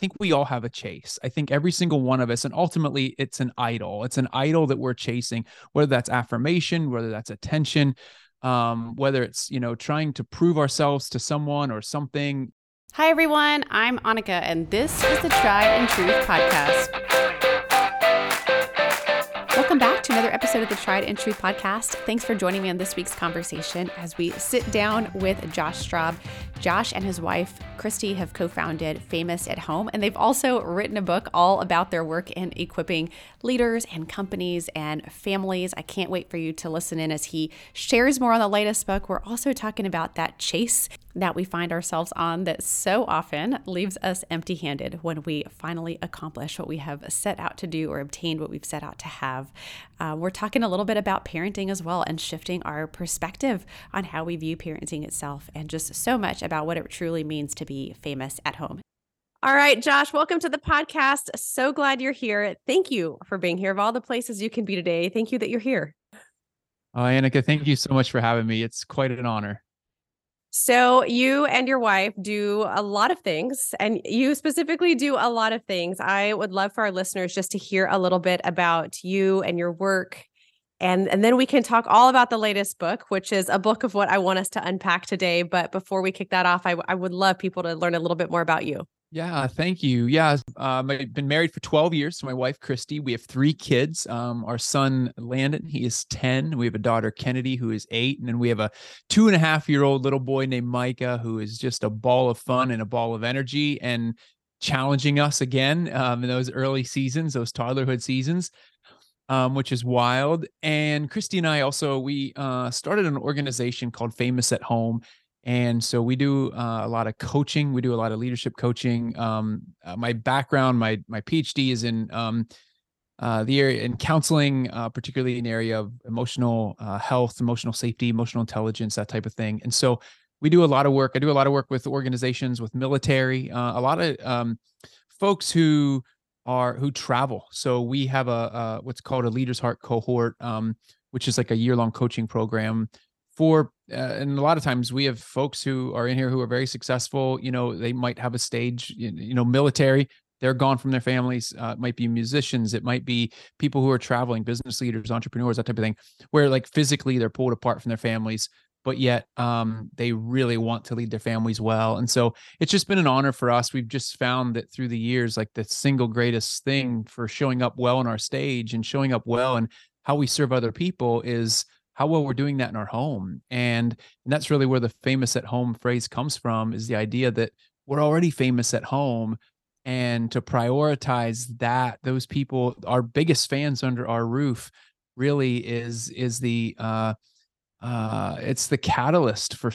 think we all have a chase. I think every single one of us, and ultimately it's an idol. It's an idol that we're chasing, whether that's affirmation, whether that's attention, um, whether it's, you know, trying to prove ourselves to someone or something. Hi, everyone. I'm Annika, and this is the Tried and True Podcast. Welcome back another episode of the Tried and True podcast. Thanks for joining me on this week's conversation as we sit down with Josh Straub. Josh and his wife, Christy, have co founded Famous at Home, and they've also written a book all about their work in equipping leaders and companies and families. I can't wait for you to listen in as he shares more on the latest book. We're also talking about that chase that we find ourselves on that so often leaves us empty handed when we finally accomplish what we have set out to do or obtained what we've set out to have. Uh, we're talking a little bit about parenting as well and shifting our perspective on how we view parenting itself and just so much about what it truly means to be famous at home. All right, Josh, welcome to the podcast. So glad you're here. Thank you for being here. Of all the places you can be today, thank you that you're here. Oh, Annika, thank you so much for having me. It's quite an honor. So, you and your wife do a lot of things, and you specifically do a lot of things. I would love for our listeners just to hear a little bit about you and your work. And, and then we can talk all about the latest book, which is a book of what I want us to unpack today. But before we kick that off, I, I would love people to learn a little bit more about you. Yeah, thank you. Yeah, um, I've been married for 12 years to my wife, Christy. We have three kids. Um, our son, Landon, he is 10. We have a daughter, Kennedy, who is eight. And then we have a two and a half year old little boy named Micah, who is just a ball of fun and a ball of energy and challenging us again um, in those early seasons, those toddlerhood seasons. Um, which is wild. And Christy and I also we uh, started an organization called Famous at Home, and so we do uh, a lot of coaching. We do a lot of leadership coaching. Um, uh, my background, my my PhD is in um, uh, the area in counseling, uh, particularly in the area of emotional uh, health, emotional safety, emotional intelligence, that type of thing. And so we do a lot of work. I do a lot of work with organizations, with military, uh, a lot of um, folks who are who travel. So we have a, a what's called a Leaders Heart cohort, um, which is like a year long coaching program for uh, and a lot of times we have folks who are in here who are very successful you know they might have a stage you know military they're gone from their families uh, it might be musicians it might be people who are traveling business leaders entrepreneurs that type of thing where like physically they're pulled apart from their families but yet um, they really want to lead their families well. And so it's just been an honor for us. We've just found that through the years like the single greatest thing for showing up well on our stage and showing up well and how we serve other people is how well we're doing that in our home and, and that's really where the famous at home phrase comes from is the idea that we're already famous at home and to prioritize that those people our biggest fans under our roof really is is the uh uh it's the catalyst for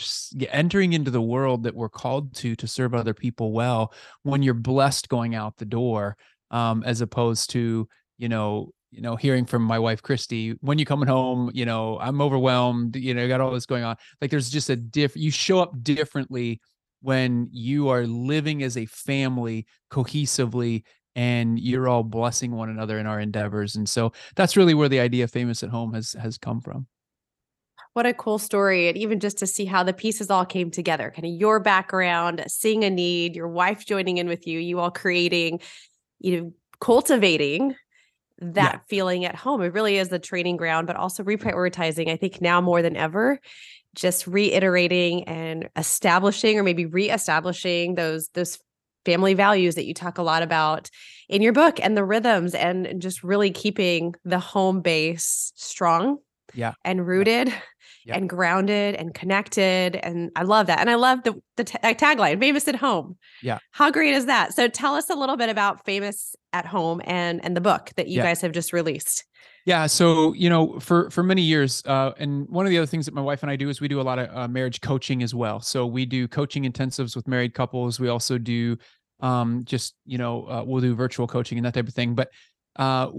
entering into the world that we're called to to serve other people well when you're blessed going out the door um as opposed to you know you know, hearing from my wife Christy, when you coming home, you know, I'm overwhelmed, you know, got all this going on. Like there's just a diff you show up differently when you are living as a family cohesively and you're all blessing one another in our endeavors. And so that's really where the idea of famous at home has has come from. What a cool story. And even just to see how the pieces all came together, kind of your background, seeing a need, your wife joining in with you, you all creating, you know, cultivating that yeah. feeling at home. It really is the training ground, but also reprioritizing. I think now more than ever, just reiterating and establishing or maybe reestablishing those those family values that you talk a lot about in your book and the rhythms and just really keeping the home base strong yeah and rooted yeah. And grounded and connected and i love that and i love the the t- tagline famous at home. Yeah. How great is that? So tell us a little bit about famous at home and and the book that you yeah. guys have just released. Yeah so you know for for many years uh, and one of the other things that my wife and i do is we do a lot of uh, marriage coaching as well. So we do coaching intensives with married couples. We also do um just you know uh, we'll do virtual coaching and that type of thing. But uh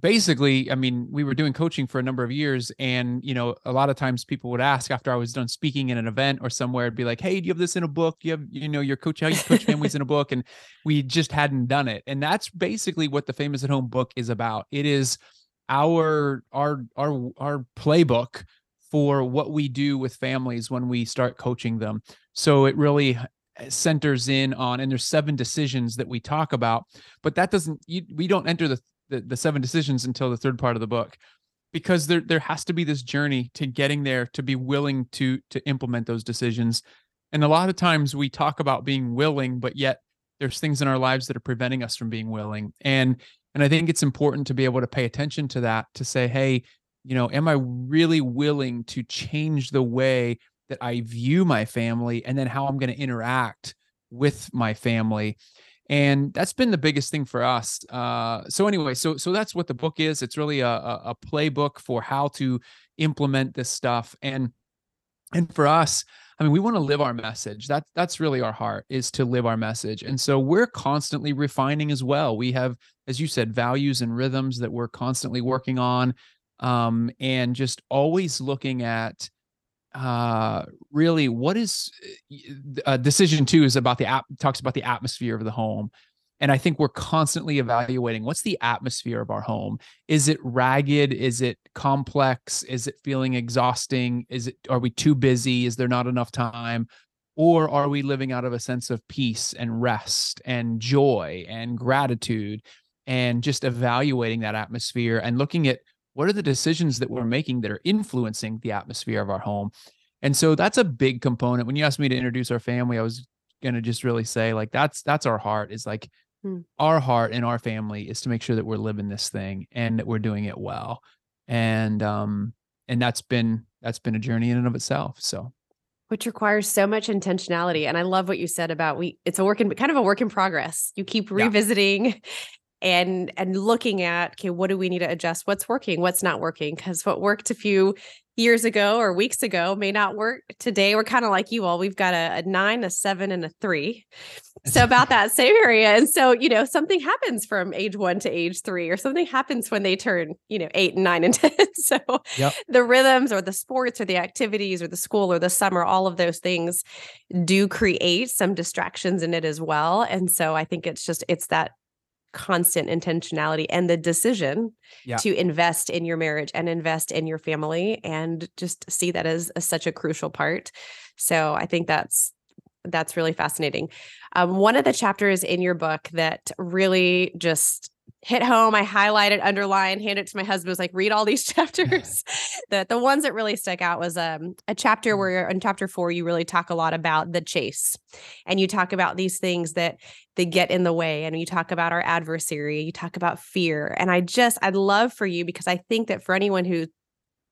basically, I mean, we were doing coaching for a number of years. And, you know, a lot of times people would ask after I was done speaking in an event or somewhere, it'd be like, Hey, do you have this in a book? Do you have, you know, your coach, how you coach families in a book? And we just hadn't done it. And that's basically what the famous at home book is about. It is our, our, our, our playbook for what we do with families when we start coaching them. So it really eh, centers in on and there's seven decisions that we talk about but that doesn't you, we don't enter the, the the seven decisions until the third part of the book because there there has to be this journey to getting there to be willing to to implement those decisions and a lot of times we talk about being willing but yet there's things in our lives that are preventing us from being willing and and i think it's important to be able to pay attention to that to say hey you know am i really willing to change the way that I view my family and then how I'm going to interact with my family. And that's been the biggest thing for us. Uh, so anyway, so so that's what the book is. It's really a, a playbook for how to implement this stuff. And and for us, I mean, we want to live our message. That that's really our heart is to live our message. And so we're constantly refining as well. We have, as you said, values and rhythms that we're constantly working on, um, and just always looking at uh really what is uh, decision two is about the app talks about the atmosphere of the home. And i think we're constantly evaluating what's the atmosphere of our home? Is it ragged? Is it complex? Is it feeling exhausting? Is it are we too busy? Is there not enough time? Or are we living out of a sense of peace and rest and joy and gratitude and just evaluating that atmosphere and looking at what are the decisions that we're making that are influencing the atmosphere of our home? And so that's a big component. When you asked me to introduce our family i was going to just really say like that's that's our heart is like hmm. our heart and our family is to make sure that we're living this thing and that we're doing it well. And um and that's been that's been a journey in and of itself so. Which requires so much intentionality and i love what you said about we it's a work in kind of a work in progress. You keep revisiting yeah and and looking at okay what do we need to adjust? What's working? What's not working? Because what worked a few years ago or weeks ago may not work today. We're kind of like you all we've got a, a, nine a seven and a three. So about that same area and so you know something happens from age one to age three or something happens when they turn you know eight and nine and ten. So yep. the rhythms or the sports or the activities or the school or the summer all of those things do create some distractions in it as well. And so i think it's just it's that constant intentionality and the decision yeah. to invest in your marriage and invest in your family and just see that as, as such a crucial part. So I think that's that's really fascinating. Um, one of the chapters in your book that really just hit home. I highlighted, underlined, handed it to my husband. Was like, read all these chapters. the the ones that really stuck out was um a chapter mm. where in chapter four you really talk a lot about the chase, and you talk about these things that they get in the way, and you talk about our adversary. You talk about fear, and I just I'd love for you because I think that for anyone who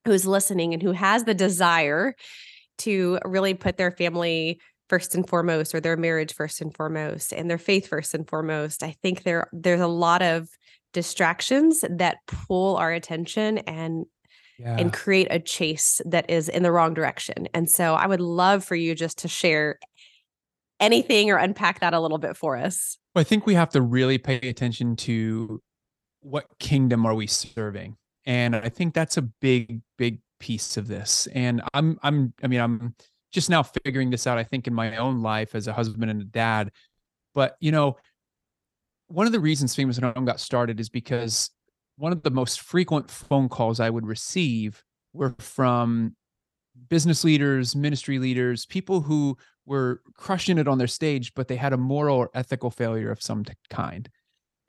who's listening and who has the desire to really put their family first and foremost or their marriage first and foremost and their faith first and foremost i think there there's a lot of distractions that pull our attention and yeah. and create a chase that is in the wrong direction. And so I would love for you just to share anything or unpack that a little bit for us. Well, I think we have to really pay attention to what kingdom are we serving? And I think that's a big big piece of this. And I'm I'm I mean I'm just now figuring this out I think in my own life as a husband and a dad. But, you know, one of the reasons Famous at Home got started is because one of the most frequent phone calls I would receive were from business leaders, ministry leaders, people who were crushing it on their stage, but they had a moral or ethical failure of some kind.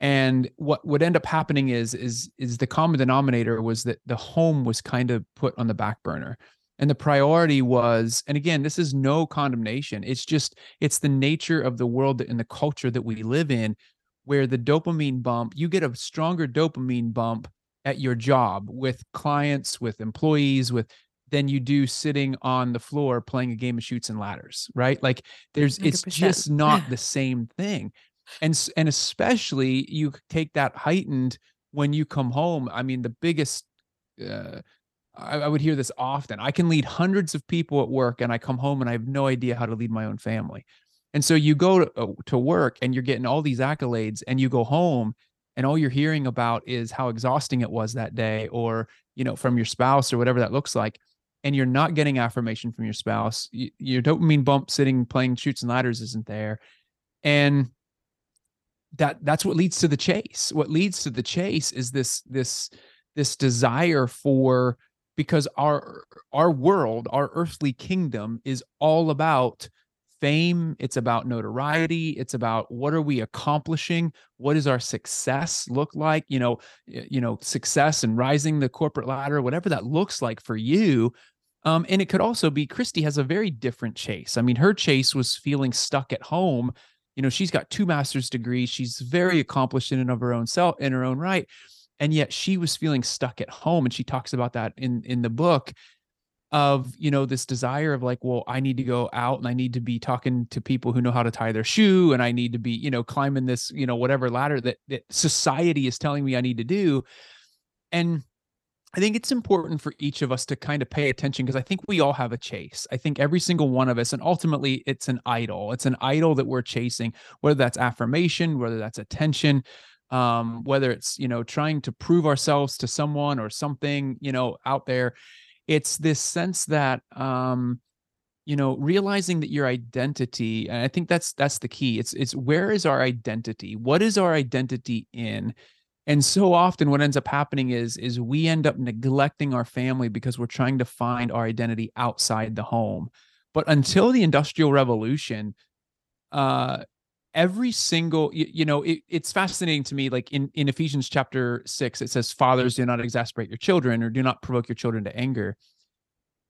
And what would end up happening is is is the common denominator was that the home was kind of put on the back burner. And the priority was, and again, this is no condemnation. It's just, it's the nature of the world and the culture that we live in where the dopamine bump, you get a stronger dopamine bump at your job with clients, with employees, with than you do sitting on the floor playing a game of Chutes and Ladders, right? Like there's 100%. it's just not the same thing. And and especially you take that heightened when you come home. I mean, the biggest uh, I, I would hear this often. I can lead hundreds of people at work, and I come home and I have no idea how to lead my own family. And so you go to, uh, to work and you're getting all these accolades and you go home and all you're hearing about is how exhausting it was that day or, you know, from your spouse or whatever that looks like. And you're not getting affirmation from your spouse. You, your dopamine bump sitting playing Chutes and Ladders isn't there. And that that's what leads to the chase. What leads to the chase is this this this desire for because our our world, our earthly kingdom is all about fame, it's about notoriety, it's about what are we accomplishing? What does our success look like? You know, you know, success and rising the corporate ladder, whatever that looks like for you. Um, and it could also be Christy has a very different chase. I mean, her chase was feeling stuck at home. You know, she's got two master's degrees. She's very accomplished in and of her own self, in her own right, and yet she was feeling stuck at home. And she talks about that in in the book of you know this desire of like well i need to go out and i need to be talking to people who know how to tie their shoe and i need to be you know climbing this you know whatever ladder that that society is telling me i need to do and i think it's important for each of us to kind of pay attention because i think we all have a chase i think every single one of us and ultimately it's an idol it's an idol that we're chasing whether that's affirmation whether that's attention um whether it's you know trying to prove ourselves to someone or something you know out there it's this sense that um you know realizing that your identity and i think that's that's the key it's it's where is our identity? What is our identity in? And so often what ends up happening is is we end up neglecting our family because we're trying to find our identity outside the home. But until the industrial revolution uh every single you, you know it, it's fascinating to me like in in ephesians chapter 6 it says fathers do not exasperate your children or do not provoke your children to anger.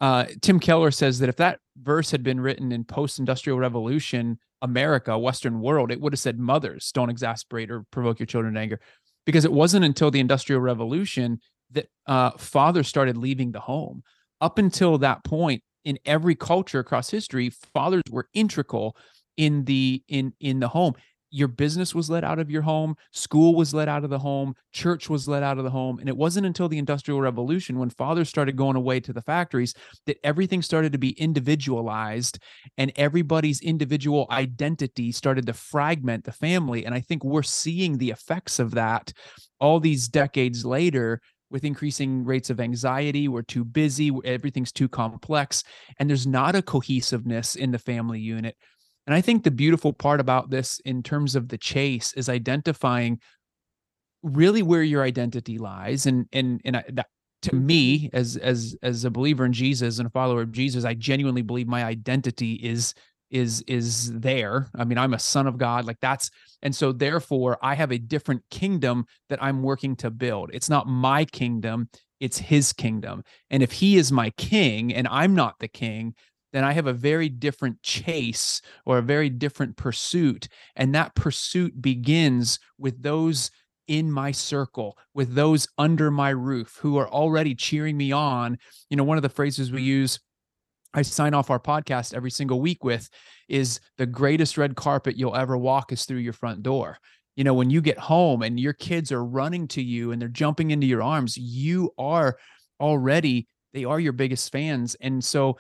Uh, tim keller says that if that verse had been written in post-industrial revolution america western world it would have said mothers don't exasperate or provoke your children to anger. Because it wasn't until the industrial revolution that uh, fathers started leaving the home. Up until that point in every culture across history fathers were integral in the in in the home. Your business was let out of your home school was let out of the home church was let out of the home and it wasn't until the industrial revolution when fathers started going away to the factories that everything started to be individualized and everybody's individual identity started to fragment the family and i think we're seeing the effects of that all these decades later with increasing rates of anxiety we're too busy everything's too complex and there's not a cohesiveness in the family unit and I think the beautiful part about this in terms of the chase is identifying really where your identity lies and and and I, that, to mm-hmm. me as as as a believer in Jesus and a follower of Jesus I genuinely believe my identity is is is there. I mean i'm a son of god like that's and so therefore i have a different kingdom that i'm working to build. It's not my kingdom it's his kingdom. And if he is my king and i'm not the king then I have a very different chase or a very different pursuit. And that pursuit begins with those in my circle, with those under my roof who are already cheering me on. You know, one of the phrases we use, I sign off our podcast every single week with, is the greatest red carpet you'll ever walk is through your front door. You know, when you get home and your kids are running to you and they're jumping into your arms, you are already, they are your biggest fans. And so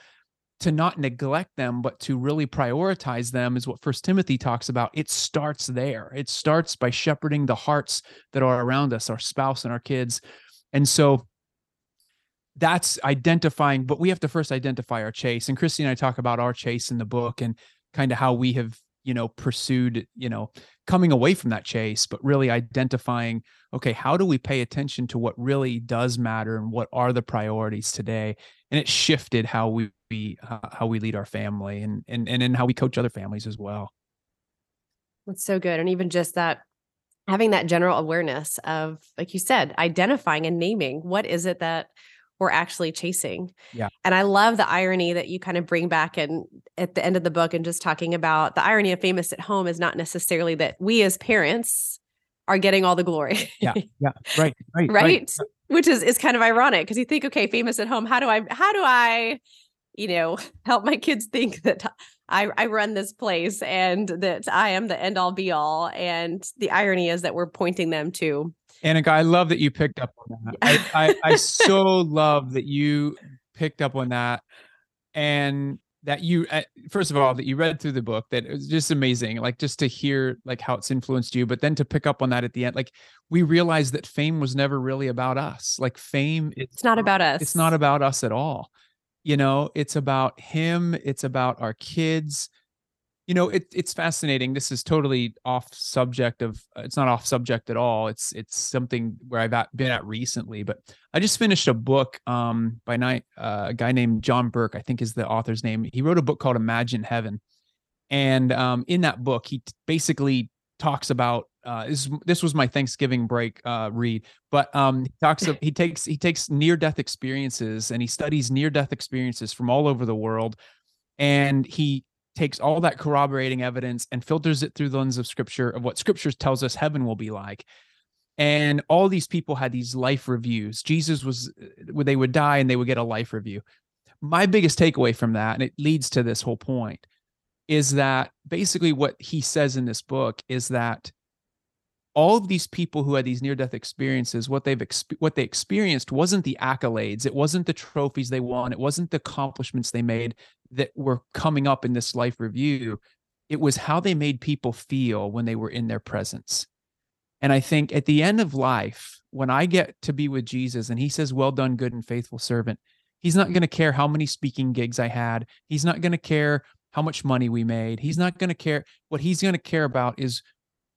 to not neglect them but to really prioritize them is what first timothy talks about. It starts there. It starts by shepherding the hearts that are around us our spouse and our kids. And so that's identifying but we have to first identify our chase. And christy and i talk about our chase in the book and kind of how we have you know pursued you know coming away from that chase but really identifying okay how do we pay attention to what really does matter and what are the priorities today and it shifted how we uh, how we lead our family and and and in how we coach other families as well. That's so good, and even just that having that general awareness of, like you said, identifying and naming what is it that we're actually chasing. Yeah. And I love the irony that you kind of bring back and at the end of the book and just talking about the irony of famous at home is not necessarily that we as parents are getting all the glory. yeah. Yeah. Right. Right. right. right. Which is is kind of ironic because you think, okay, famous at home, how do I how do I you know, help my kids think that I, I run this place and that I am the end all be all. And the irony is that we're pointing them to. Annika, I love that you picked up on that. I, I, I so love that you picked up on that and that you uh, first of all that you read through the book that it was just amazing like just to hear like how it's influenced you but then to pick up on that at the end like we realized that fame was never really about us. Like fame it's, it's not about us it's not about us at all. You know it's about him it's about our kids you know it, it's fascinating this is totally off subject of uh, it's not off subject at all it's it's something where i've been at recently but i just finished a book um by night uh, a guy named john burke i think is the author's name he wrote a book called imagine heaven And um, in that book, he t- basically talks about uh, this, this was my Thanksgiving break uh, read, but um, he talks of, he takes he takes near death experiences and he studies near death experiences from all over the world, and he takes all that corroborating evidence and filters it through the lens of scripture of what scripture tells us heaven will be like. And all these people had these life reviews. Jesus was, uh, they would die and they would get a life review. My biggest takeaway from that, and it leads to this whole point, is that basically what he says in this book is that all of these people who had these near death experiences what they've what they experienced wasn't the accolades it wasn't the trophies they won it wasn't the accomplishments they made that were coming up in this life review it was how they made people feel when they were in their presence and i think at the end of life when i get to be with jesus and he says well done good and faithful servant he's not going to care how many speaking gigs i had he's not going to care how much money we made he's not going to care what he's going to care about is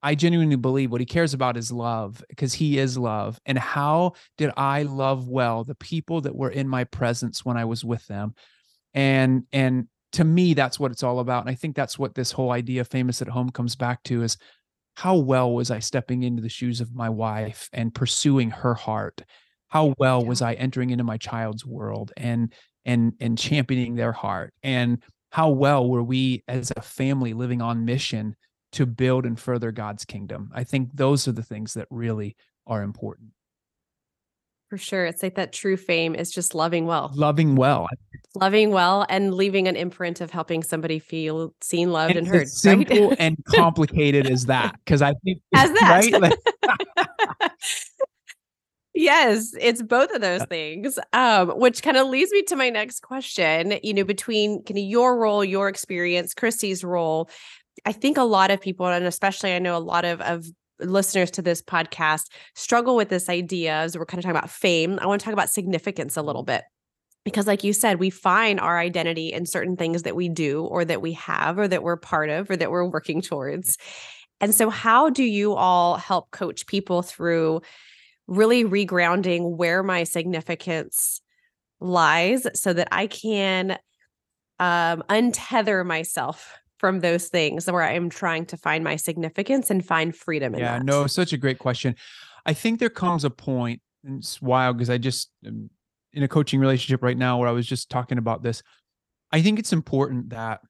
I genuinely believe what he cares about is love because he is love. And how did I love well the people that were in my presence when I was with them? And and to me that's what it's all about. And I think that's what this whole idea of famous at home comes back to is how well was I stepping into the shoes of my wife and pursuing her heart? How well was I entering into my child's world and and and championing their heart? And how well were we as a family living on mission to build and further God's kingdom. I think those are the things that really are important. For sure. It's like that true fame is just loving well. Loving well. Loving well and leaving an imprint of helping somebody feel seen, loved, and, and heard. simple right? and complicated as that. Because I think as that. Right? yes, it's both of those things. Um, which kind of leads me to my next question. You know, between kind of your role, your experience, Christy's role, I think a lot of people, and especially I know a lot of, of listeners to this podcast, struggle with this idea as we're kind of talking about fame. I want to talk about significance a little bit. Because, like you said, we find our identity in certain things that we do, or that we have, or that we're part of, or that we're working towards. And so, how do you all help coach people through really regrounding where my significance lies so that I can um, untether myself from those things where I'm trying to find my significance and find freedom in yeah, that? no, such a great question. I think there comes a point, and it's wild because I just am in a coaching relationship right now where I was just talking about this. I think it's important that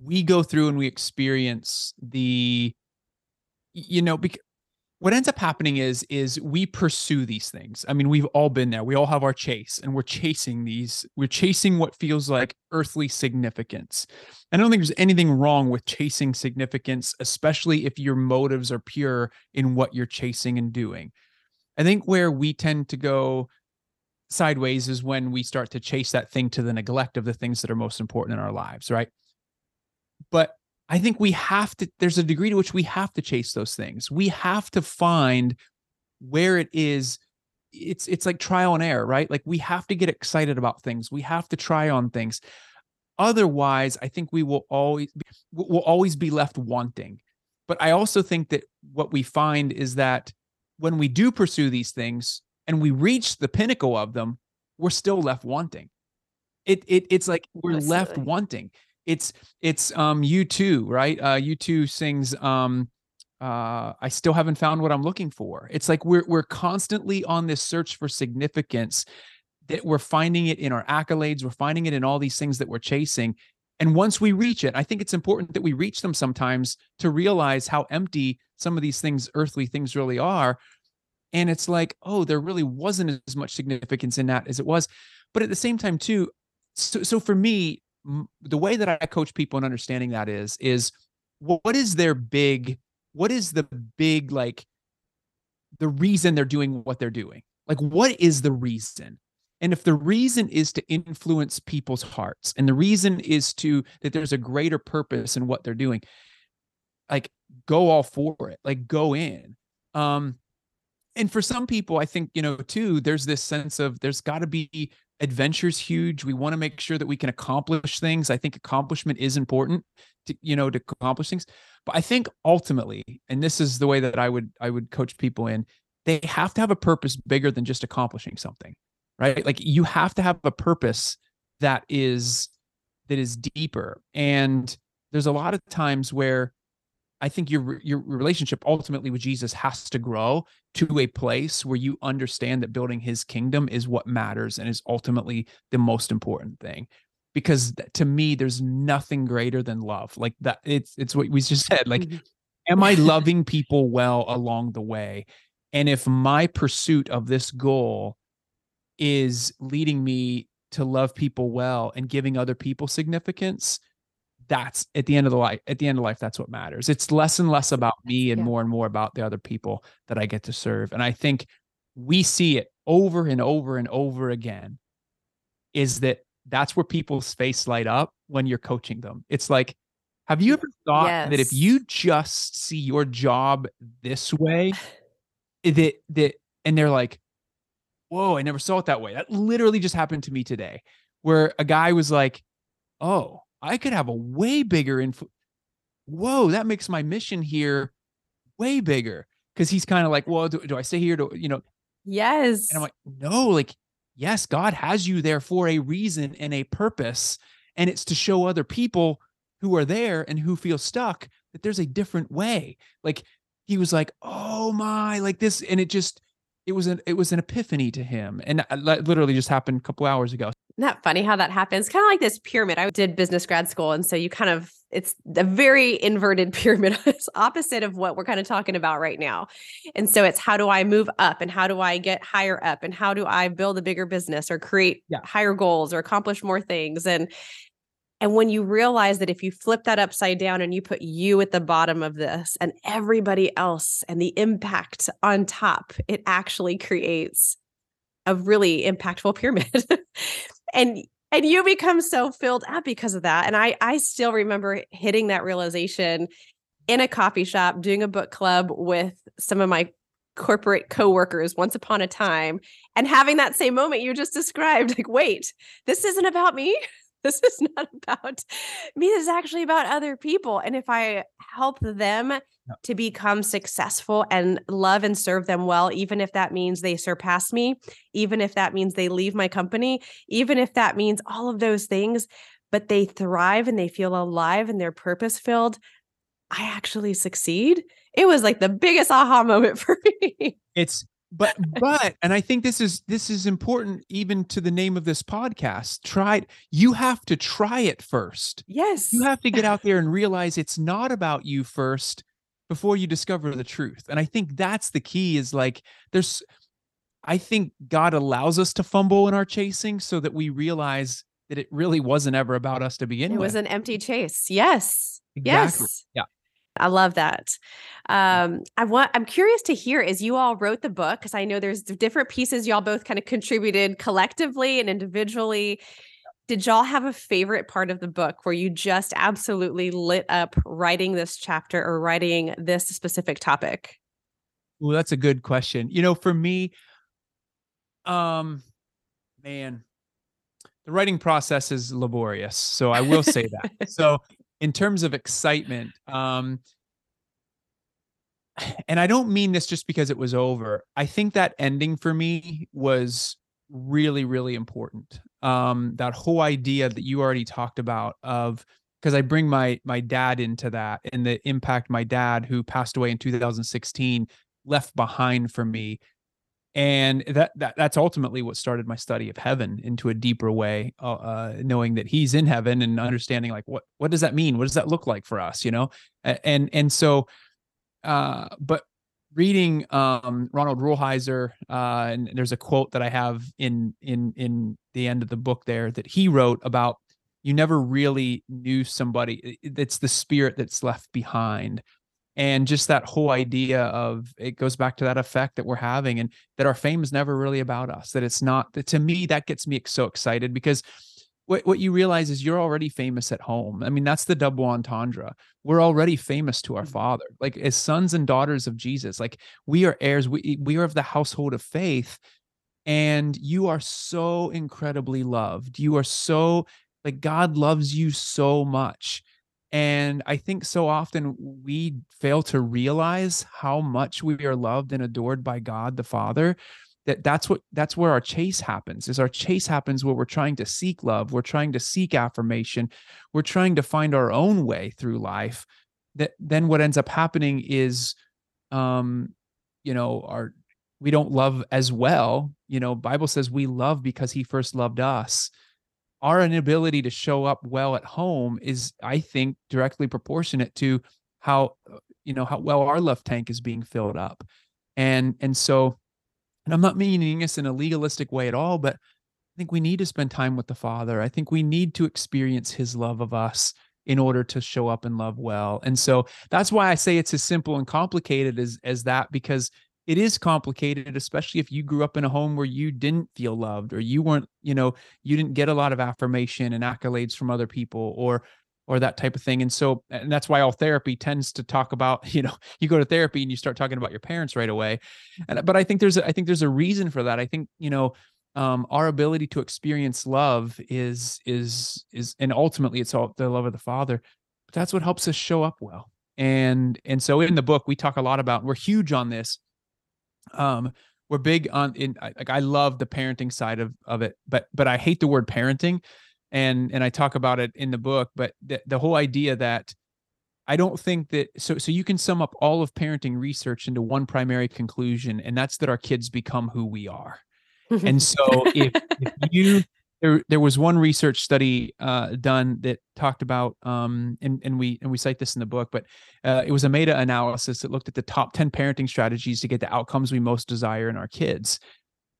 we go through and we experience the, you know, because what ends up happening is is we pursue these things. I mean we've all been there. We all have our chase and we're chasing these we're chasing what feels like earthly significance. I don't think there's anything wrong with chasing significance especially if your motives are pure in what you're chasing and doing. I think where we tend to go sideways is when we start to chase that thing to the neglect of the things that are most important in our lives right? But I think we have to, there's a degree to which we have to chase those things. We have to find where it is. It's it's like trial and error, right? Like we have to get excited about things. We have to try on things. Otherwise, I think we will always be, will always be left wanting. But I also think that what we find is that when we do pursue these things and we reach the pinnacle of them, we're still left wanting. It it it's like we're Absolutely. left wanting it's it's um U2, right? Uh U2 sings um uh I still haven't found what I'm looking for. It's like we're we're constantly on this search for significance that we're finding it in our accolades, we're finding it in all these things that we're chasing. And once we reach it, I think it's important that we reach them sometimes to realize how empty some of these things, earthly things, really are. And it's like, oh, there really wasn't as much significance in that as it was. But at the same time, too, so, so for me, the way that I coach people in understanding that is is what is their big what is the big like the reason they're doing what they're doing? Like what is the reason? And if the reason is to influence people's hearts and the reason is to that there's a greater purpose in what they're doing like go all for it like go in. Um and for some people i think you know too there's this sense of there's got to be adventure's huge. We want to make sure that we can accomplish things. I think accomplishment is important to you know to accomplish things. But i think ultimately and this is the way that i would i would coach people in they have to have a purpose bigger than just accomplishing something right? Like you have to have a purpose that is that is deeper. And there's a lot of times where I think your your relationship ultimately with Jesus has to grow to a place where you understand that building his kingdom is what matters and is ultimately the most important thing. Because to me there's nothing greater than love. Like that it's it's what we just said like mm-hmm. am I loving people well along the way? And if my pursuit of this goal is leading me to love people well and giving other people significance, that's at the end of the life at the end of life that's what matters it's less and less about me and yeah. more and more about the other people that i get to serve and i think we see it over and over and over again is that that's where people's face light up when you're coaching them it's like have you ever thought yes. that if you just see your job this way eh, that that and they're like whoa i never saw it that way that literally just happened to me today where a guy was like oh I could have a way bigger influence. Whoa, that makes my mission here way bigger. Cause he's kind of like, well, do, do I stay here to, you know? Yes. And I'm like, no, like, yes, God has you there for a reason and a purpose. And it's to show other people who are there and who feel stuck that there's a different way. Like he was like, oh my, like this. And it just, it was an, it was an epiphany to him. And literally just happened a couple hours ago. Isn't that funny how that happens? Kind of like this pyramid. I did business grad school. And so you kind of, it's a very inverted pyramid. it's opposite of what we're kind of talking about right now. And so it's how do I move up and how do I get higher up and how do I build a bigger business or create yeah. higher goals or accomplish more things? And and when you realize that if you flip that upside down and you put you at the bottom of this and everybody else and the impact on top, it actually creates a really impactful pyramid. and and you become so filled up because of that and i i still remember hitting that realization in a coffee shop doing a book club with some of my corporate coworkers once upon a time and having that same moment you just described like wait this isn't about me this is not about me. This is actually about other people. And if I help them yeah. to become successful and love and serve them well, even if that means they surpass me, even if that means they leave my company, even if that means all of those things, but they thrive and they feel alive and they're purpose filled, I actually succeed. It was like the biggest aha moment for me. It's but but and i think this is this is important even to the name of this podcast try you have to try it first. Yes. You have to get out there and realize it's not about you first before you discover the truth and i think that's the key is like there's i think god allows us to fumble in our chasing so that we realize that it really wasn't ever about us to begin it with. it was an empty chase. Yes. Exactly. yes. Yeah I love that. Um, I want I'm curious to hear as you all wrote the book because I know there's different pieces y'all both kind of contributed collectively and individually. Did y'all have a favorite part of the book where you just absolutely lit up writing this chapter or writing this specific topic? Well, that's a good question. You know, for me, um, man, the writing process is laborious. So I will say that. so in terms of excitement, um, and I don't mean this just because it was over. I think that ending for me was really, really important. Um, that whole idea that you already talked about of because I bring my my dad into that and the impact my dad, who passed away in 2016, left behind for me and that, that that's ultimately what started my study of heaven into a deeper way uh, uh, knowing that he's in heaven and understanding like what what does that mean? What does that look like for us you know? And and so uh but reading um ronald rolheiser uh and there's a quote that i have in in in the end of the book there that he wrote about you never really knew somebody it's the spirit that's left behind and just that whole idea of it goes back to that effect that we're having and that our fame is never really about us that it's not that to me that gets me so excited because what, what you realize is you're already famous at home. I mean that's the double entendre. We're already famous to our mm-hmm. father. Like as sons and daughters of jesus like we are heirs we, we are of the household of faith and you are so incredibly loved. You are so like god loves you so much and I think so often we fail to realize how much we are loved and adored by God the Father that that's what that's where our chase happens is our chase happens where we're trying to seek love we're trying to seek affirmation we're trying to find our own way through life that then what ends up happening is um you know our we don't love as well you know bible says we love because he first loved us our inability to show up well at home is i think directly proportionate to how uh, you know how well our love tank is being filled up. And and so and i'm not meaning this in a legalistic way at all but i think we need to spend time with the father. I think we need to experience his love of us in order to show up and love well. And so that's why i say it's as simple and complicated as as that because it is complicated especially if you grew up in a home where you didn't feel loved or you weren't you know you didn't get a lot of affirmation and accolades from other people or or that type of thing. And so and that's why all therapy tends to talk about you know you go to therapy and you start talking about your parents right away. And but i think there's a, i think there's a reason for that. I think you know um, our ability to experience love is is is and ultimately it's all the love of the father. But that's what helps us show up well. And and so in the book we talk a lot about we're huge on this um we're big on in like i love the parenting side of of it but but i hate the word parenting and and i talk about it in the book but the, the whole idea that i don't think that so so you can sum up all of parenting research into one primary conclusion and that's that our kids become who we are. And so if, if you there there was one research study uh, done that talked about um, and and we and we cite this in the book, but uh, it was a meta analysis that looked at the top ten parenting strategies to get the outcomes we most desire in our kids.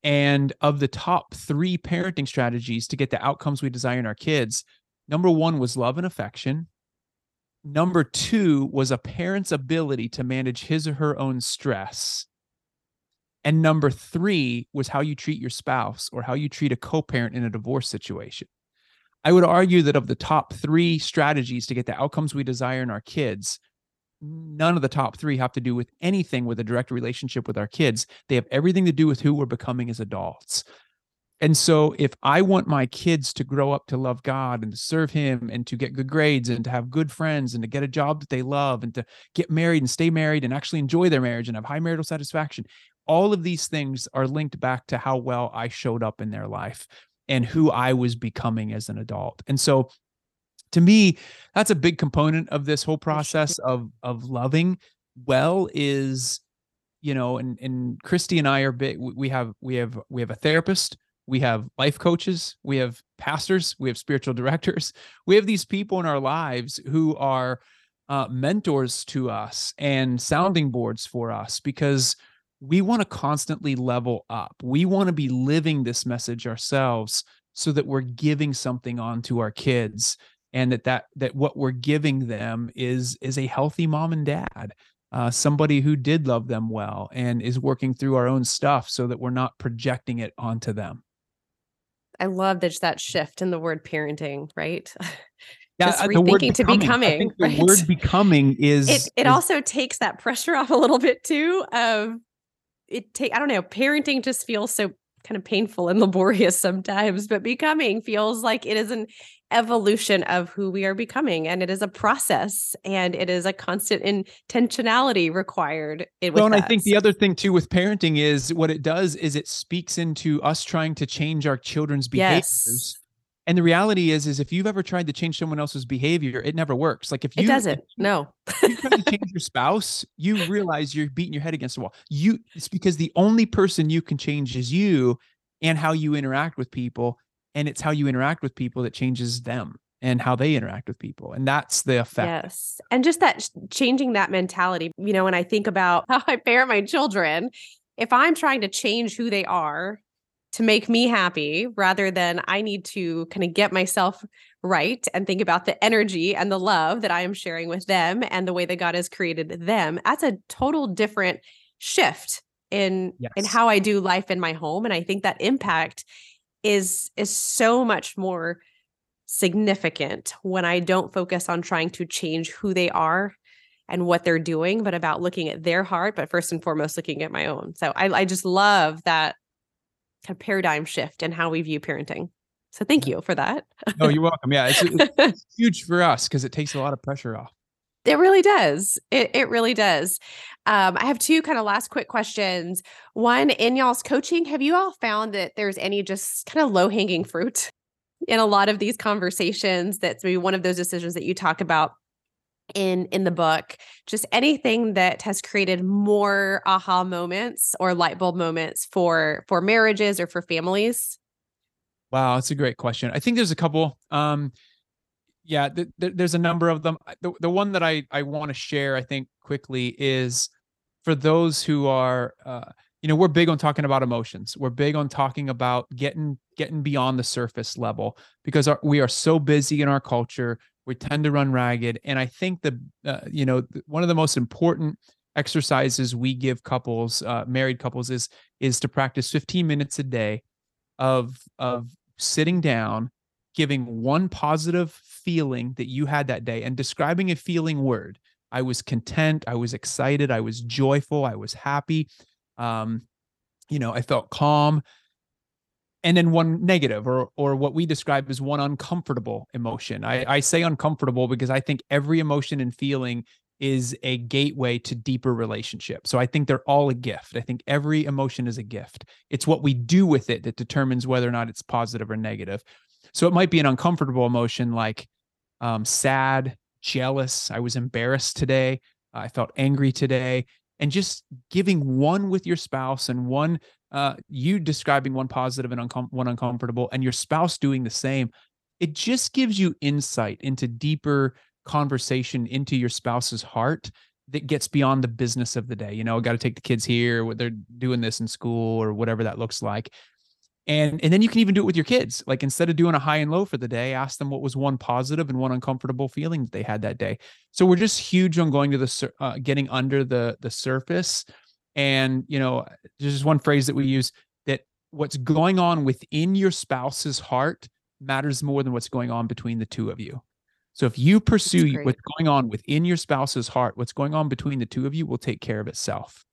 And of the top three parenting strategies to get the outcomes we desire in our kids, number one was love and affection. Number two was a parent's ability to manage his or her own stress. And number three was how you treat your spouse or how you treat a co parent in a divorce situation. I would argue that of the top three strategies to get the outcomes we desire in our kids, none of the top three have to do with anything with a direct relationship with our kids. They have everything to do with who we're becoming as adults. And so, if I want my kids to grow up to love God and to serve Him and to get good grades and to have good friends and to get a job that they love and to get married and stay married and actually enjoy their marriage and have high marital satisfaction, all of these things are linked back to how well I showed up in their life and who I was becoming as an adult. And so to me, that's a big component of this whole process of of loving well is you know and and Christy and I are big we have we have we have a therapist we have life coaches we have pastors we have spiritual directors we have these people in our lives who are uh, mentors to us and sounding boards for us because we want to constantly level up. We want to be living this message ourselves so that we're giving something on to our kids and that that that what we're giving them is is a healthy mom and dad uh, somebody who did love them well and is working through our own stuff so that we're not projecting it onto them i love that that shift in the word parenting right yeah, just rethinking to becoming. the right? word becoming is it, it is, also takes that pressure off a little bit too of it take I don't know, parenting just feels so kind of painful and laborious sometimes, but becoming feels like it is an evolution of who we are becoming and it is a process and it is a constant intentionality required well and us. i think the other thing too with parenting is what it does is it speaks into us trying to change our children's behaviors yes. And the reality is, is if you've ever tried to change someone else's behavior, it never works. Like if you it doesn't, no. you try to change your spouse, you realize you're beating your head against the wall. You it's because the only person you can change is you and how you interact with people. And it's how you interact with people that changes them and how they interact with people. And that's the effect. Yes. And just that changing that mentality, you know, when I think about how I parent my children, if I'm trying to change who they are to make me happy rather than I need to kind of get myself right and think about the energy and the love that I am sharing with them and the way that God has created them. That's a total different shift in yes. in how I do life in my home and I think that impact is is so much more significant when I don't focus on trying to change who they are and what they're doing, but about looking at their heart, but first and foremost, looking at my own. So I, I just love that kind of paradigm shift in how we view parenting. So thank you for that. oh, you're welcome. Yeah, it's, it's huge for us because it takes a lot of pressure off. It really does. It, it really does. Um, I have two kind of last quick questions. One, in y'all's coaching, have you all found that there's any just kind of low hanging fruit in a lot of these conversations? That's maybe one of those decisions that you talk about in in the book just anything that has created more aha moments or light bulb moments for for marriages or for families? Wow that's a great question. I think there's a couple um yeah th- th- there's a number of them. The, the one that i i want to share i think quickly is for those who are uh you know we're big on talking about emotions. We're big on talking about getting getting beyond the surface level because our, we are so busy in our culture we tend to run ragged and i think the uh, you know one of the most important exercises we give couples uh, married couples is is to practice 15 minutes a day of of sitting down giving one positive feeling that you had that day and describing a feeling word. I was content i was excited i was joyful i was happy um you know i felt calm and then one negative or or what we describe as one uncomfortable emotion. I, I say uncomfortable because I think every emotion and feeling is a gateway to deeper relationship. So I think they're all a gift. I think every emotion is a gift. It's what we do with it that determines whether or not it's positive or negative. So it might be an uncomfortable emotion like um, sad, jealous. I was embarrassed today. I felt angry today. And just giving one with your spouse and one uh, you describing one positive and uncom- one uncomfortable, and your spouse doing the same, it just gives you insight into deeper conversation into your spouse's heart that gets beyond the business of the day. You know, I got to take the kids here, what they're doing this in school or whatever that looks like. And and then you can even do it with your kids. Like instead of doing a high and low for the day, ask them what was one positive and one uncomfortable feeling that they had that day. So we're just huge on going to the uh, getting under the the surface and, you know, there's just one phrase that we use that what's going on within your spouse's heart matters more than what's going on between the two of you. So if you pursue what's going on within your spouse's heart, what's going on between the two of you will take care of itself.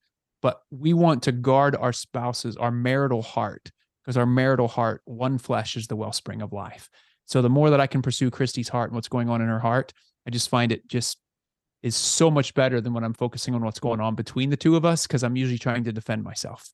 But we want to guard our spouses, our marital heart, because our marital heart, one flesh is the wellspring of life. So the more that I can pursue Christy's heart and what's going on in her heart, I just find it just is so much better than when I'm focusing on what's going on between the two of us because I'm usually trying to defend myself.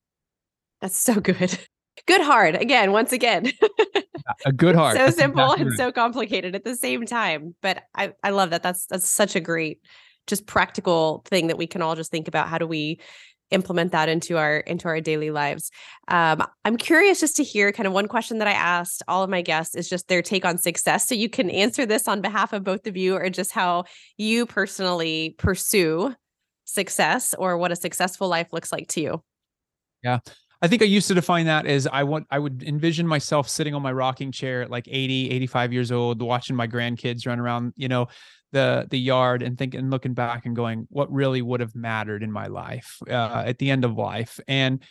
That's so good. Good heart. Again, once again. a good heart. so simple exactly and right. so complicated at the same time. But I, I love that. That's that's such a great, just practical thing that we can all just think about. How do we implement that into our into our daily lives. Um, I'm curious just to hear kind of one question that I asked all of my guests is just their take on success. So you can answer this on behalf of both of you, or just how you personally pursue success, or what a successful life looks like to you. Yeah. I think I used to define that as I want I would envision myself sitting on my rocking chair at like 80, 85 years old, watching my grandkids run around, you know, the the yard and thinking looking back and going what really would have mattered in my life uh, at the end of life? And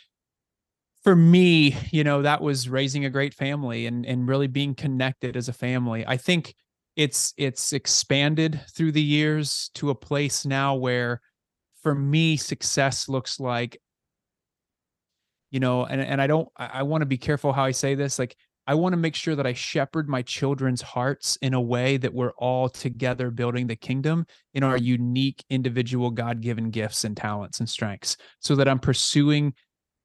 for me you know that was raising a great family and and really being connected as a family. I think it's it's expanded through the years to a place now where for me success looks like you know and and i don't i, I want to be careful how i say this like I want to make sure that I shepherd my children's hearts in a way that we're all together building the kingdom in our unique individual God given gifts and talents and strengths so that I'm pursuing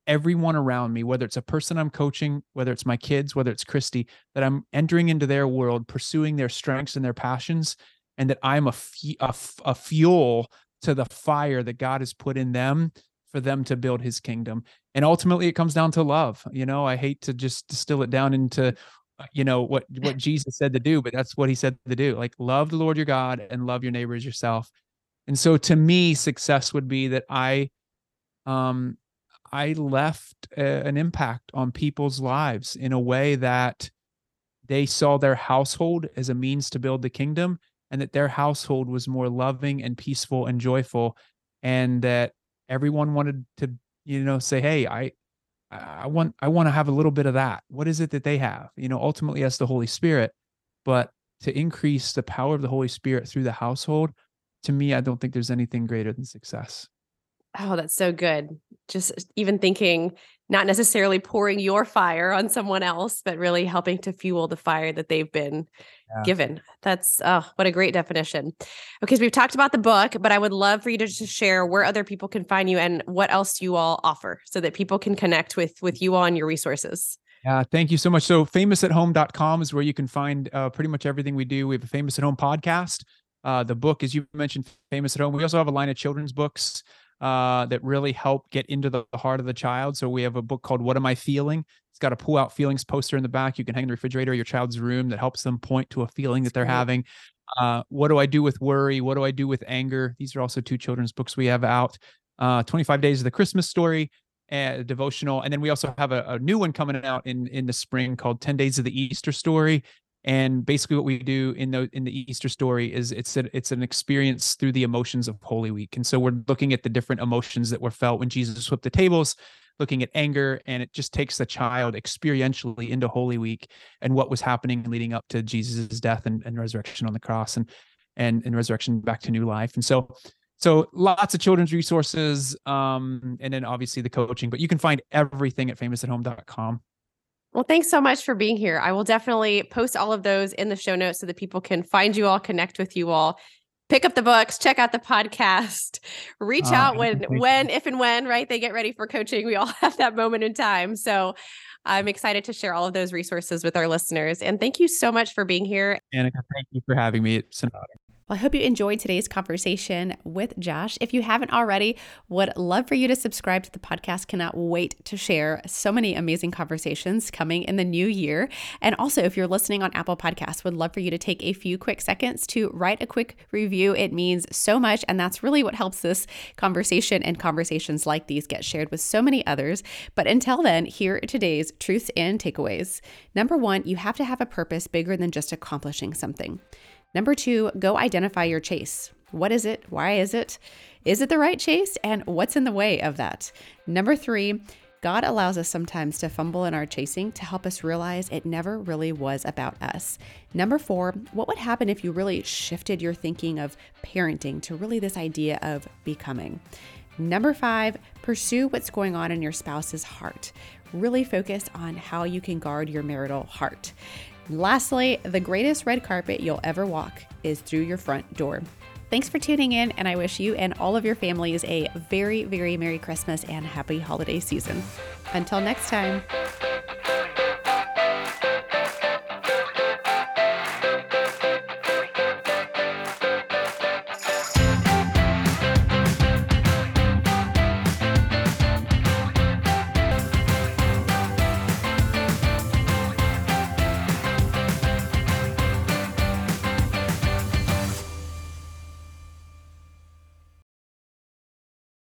everyone around me, whether it's a person I'm coaching, whether it's my kids, whether it's Christy, that I'm entering into their world, pursuing their strengths and their passions, and that I'm a, a, a fuel to the fire that God has put in them for them to build his kingdom. And ultimately it comes down to love. You know, I hate to just distill it down into uh, you know what what Jesus said to do, but that's what he said to do. Like love the Lord your God and love your neighbor as yourself. And so to me success would be that I um I left a, an impact on people's lives in a way that they saw their household as a means to build the kingdom and that their household was more loving and peaceful and joyful and that everyone wanted to you know say hey i i want i want to have a little bit of that. What is it that they have? You know ultimately as the holy spirit but to increase the power of the holy spirit through the household to me i don't think there's anything greater than success. Oh that's so good. Just even thinking not necessarily pouring your fire on someone else, but really helping to fuel the fire that they've been yeah. given. That's oh, what a great definition. Okay, so we've talked about the book, but I would love for you to just share where other people can find you and what else you all offer so that people can connect with with you all and your resources. Yeah, thank you so much. So famousathome.com is where you can find uh, pretty much everything we do. We have a famous at home podcast. Uh, the book, as you mentioned, famous at home. We also have a line of children's books uh, that really help get into the heart of the child. So we have a book called What Am I Feeling? It's got a pull out feelings poster in the back. You can hang in the refrigerator your child's room that helps them point to a feeling that they're having. Uh, what do I do with worry? What do I do with anger? These are also two children's books we have out. Uh, 25 Days of the Christmas Story, a devotional, and then we also have a, a new one coming out in in the spring called 10 Days of the Easter Story. And basically, what we do in the in the Easter story is it's a, it's an experience through the emotions of Holy Week, and so we're looking at the different emotions that were felt when Jesus flipped the tables, looking at anger, and it just takes the child experientially into Holy Week and what was happening leading up to Jesus' death and, and resurrection on the cross, and and and resurrection back to new life. And so so lots of children's resources um, and then obviously the coaching but you can find everything at famousathome.com well, thanks so much for being here. I will definitely post all of those in the show notes so that people can find you all, connect with you all, pick up the books, check out the podcast, reach uh, out when, when, if and when, right, they get ready for coaching. We all have that moment in time. So I'm excited to share all of those resources with our listeners. And thank you so much for being here. Annika, thank you for having me. It's an honor. Well, I hope you enjoyed today's conversation with Josh. If you haven't already, would love for you to subscribe to the podcast. Cannot wait to share so many amazing conversations coming in the new year. And also, if you're listening on Apple Podcasts, would love for you to take a few quick seconds to write a quick review. It means so much, and that's really what helps this conversation and conversations like these get shared with so many others. But until then, here are today's truths and takeaways. Number one, you have to have a purpose bigger than just accomplishing something. Number two, go identify your chase. What is it? Why is it? Is it the right chase? And what's in the way of that? Number three, God allows us sometimes to fumble in our chasing to help us realize it never really was about us. Number four, what would happen if you really shifted your thinking of parenting to really this idea of becoming? Number five, pursue what's going on in your spouse's heart. Really focus on how you can guard your marital heart. Lastly, the greatest red carpet you'll ever walk is through your front door. Thanks for tuning in, and I wish you and all of your families a very, very Merry Christmas and Happy Holiday season. Until next time.